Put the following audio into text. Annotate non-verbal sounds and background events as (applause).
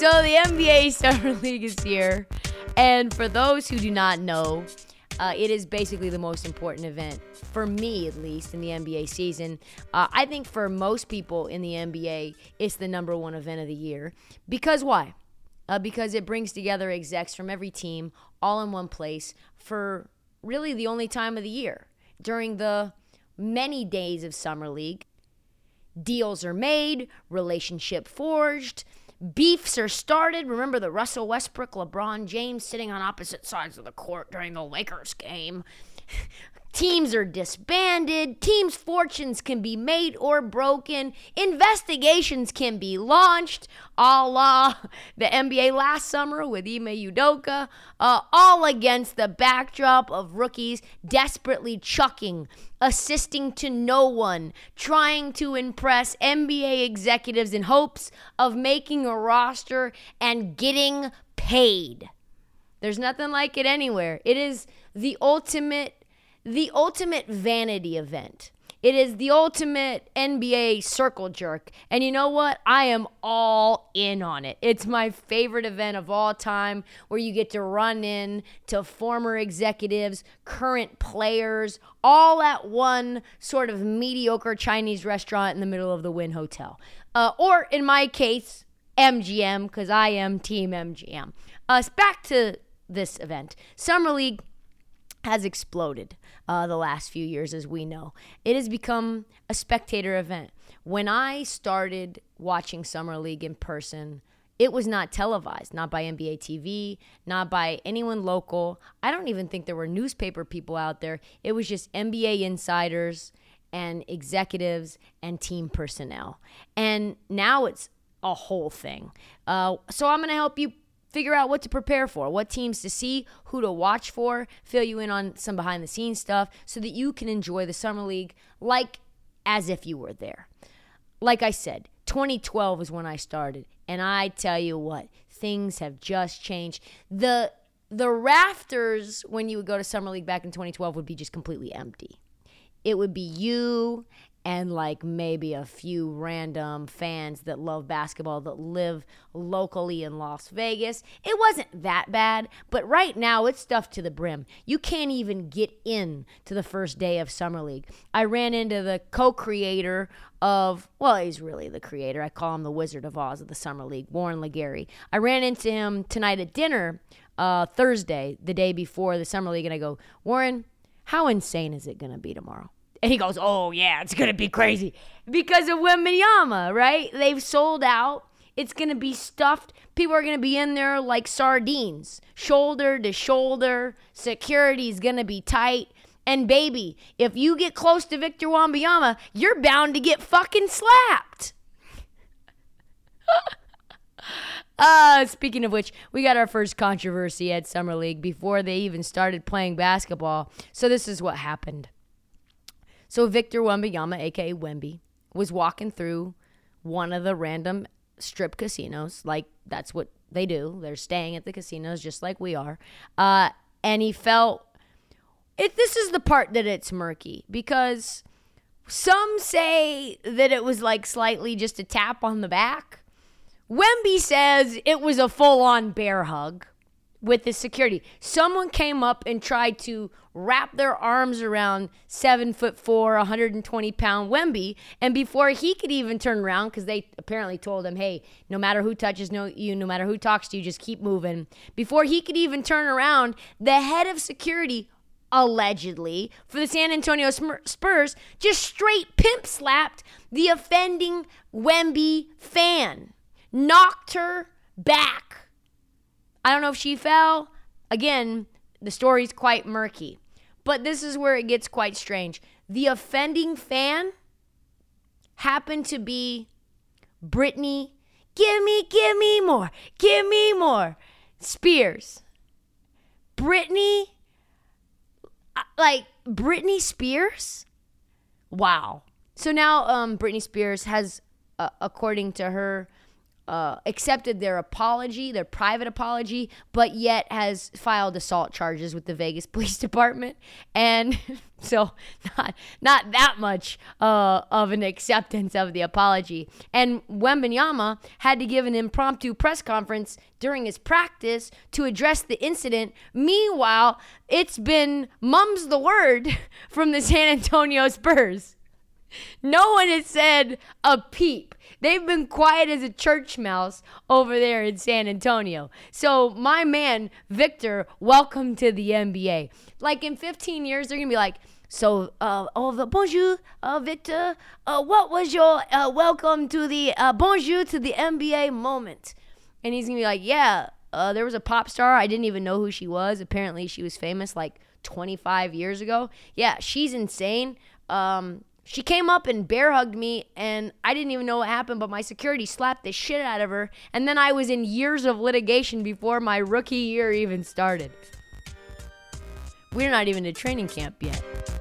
So the NBA Summer (laughs) League is here, and for those who do not know, uh, it is basically the most important event for me, at least, in the NBA season. Uh, I think for most people in the NBA, it's the number one event of the year. Because why? Uh, because it brings together execs from every team all in one place for really the only time of the year during the many days of Summer League. Deals are made, relationship forged, beefs are started. Remember the Russell Westbrook, LeBron James sitting on opposite sides of the court during the Lakers game. (laughs) Teams are disbanded. Teams' fortunes can be made or broken. Investigations can be launched, a la the NBA last summer with Ime Udoka, uh, all against the backdrop of rookies desperately chucking, assisting to no one, trying to impress NBA executives in hopes of making a roster and getting paid. There's nothing like it anywhere. It is the ultimate the ultimate vanity event. It is the ultimate NBA circle jerk. And you know what? I am all in on it. It's my favorite event of all time where you get to run in to former executives, current players, all at one sort of mediocre Chinese restaurant in the middle of the Wynn Hotel. Uh, or in my case, MGM, because I am Team MGM. Uh, back to this event Summer League has exploded uh, the last few years, as we know. It has become a spectator event. When I started watching Summer League in person, it was not televised, not by NBA TV, not by anyone local. I don't even think there were newspaper people out there. It was just NBA insiders and executives and team personnel. And now it's a whole thing. Uh, so I'm going to help you figure out what to prepare for, what teams to see, who to watch for, fill you in on some behind the scenes stuff so that you can enjoy the Summer League like as if you were there. Like I said, 2012 is when I started, and I tell you what, things have just changed. The the rafters when you would go to Summer League back in 2012 would be just completely empty. It would be you and like maybe a few random fans that love basketball that live locally in Las Vegas. It wasn't that bad, but right now it's stuffed to the brim. You can't even get in to the first day of Summer League. I ran into the co-creator of well, he's really the creator. I call him the Wizard of Oz of the Summer League, Warren LeGarie. I ran into him tonight at dinner, uh, Thursday, the day before the Summer League, and I go, Warren, how insane is it going to be tomorrow? And he goes, Oh, yeah, it's going to be crazy because of Wembanyama, right? They've sold out. It's going to be stuffed. People are going to be in there like sardines, shoulder to shoulder. Security's going to be tight. And baby, if you get close to Victor Wembanyama, you're bound to get fucking slapped. (laughs) Uh, speaking of which, we got our first controversy at Summer League before they even started playing basketball. So this is what happened. So Victor Wembanyama, aka Wemby, was walking through one of the random strip casinos, like that's what they do. They're staying at the casinos just like we are. Uh, and he felt it. This is the part that it's murky because some say that it was like slightly just a tap on the back. Wemby says it was a full on bear hug with the security. Someone came up and tried to wrap their arms around seven foot four, 120 pound Wemby, and before he could even turn around, because they apparently told him, "Hey, no matter who touches you, no matter who talks to you, just keep moving." Before he could even turn around, the head of security. Allegedly, for the San Antonio Spurs, just straight pimp slapped the offending Wemby fan, knocked her back I don't know if she fell. Again, the story's quite murky. But this is where it gets quite strange. The offending fan happened to be Britney. Give me, give me more. Give me more. Spears. Britney, uh, like Britney Spears? Wow. So now um, Britney Spears has, uh, according to her uh, accepted their apology, their private apology, but yet has filed assault charges with the Vegas (laughs) Police Department, and (laughs) so not not that much uh, of an acceptance of the apology. And Wembanyama had to give an impromptu press conference during his practice to address the incident. Meanwhile, it's been mum's the word (laughs) from the San Antonio Spurs. No one has said a peep. They've been quiet as a church mouse over there in San Antonio. So, my man, Victor, welcome to the NBA. Like in 15 years, they're going to be like, so, uh, oh, the bonjour, uh, Victor. Uh, what was your uh, welcome to the uh, bonjour to the NBA moment? And he's gonna be like, yeah, uh, there was a pop star. I didn't even know who she was. Apparently, she was famous like 25 years ago. Yeah, she's insane. Um, she came up and bear hugged me, and I didn't even know what happened, but my security slapped the shit out of her. And then I was in years of litigation before my rookie year even started. We're not even at training camp yet.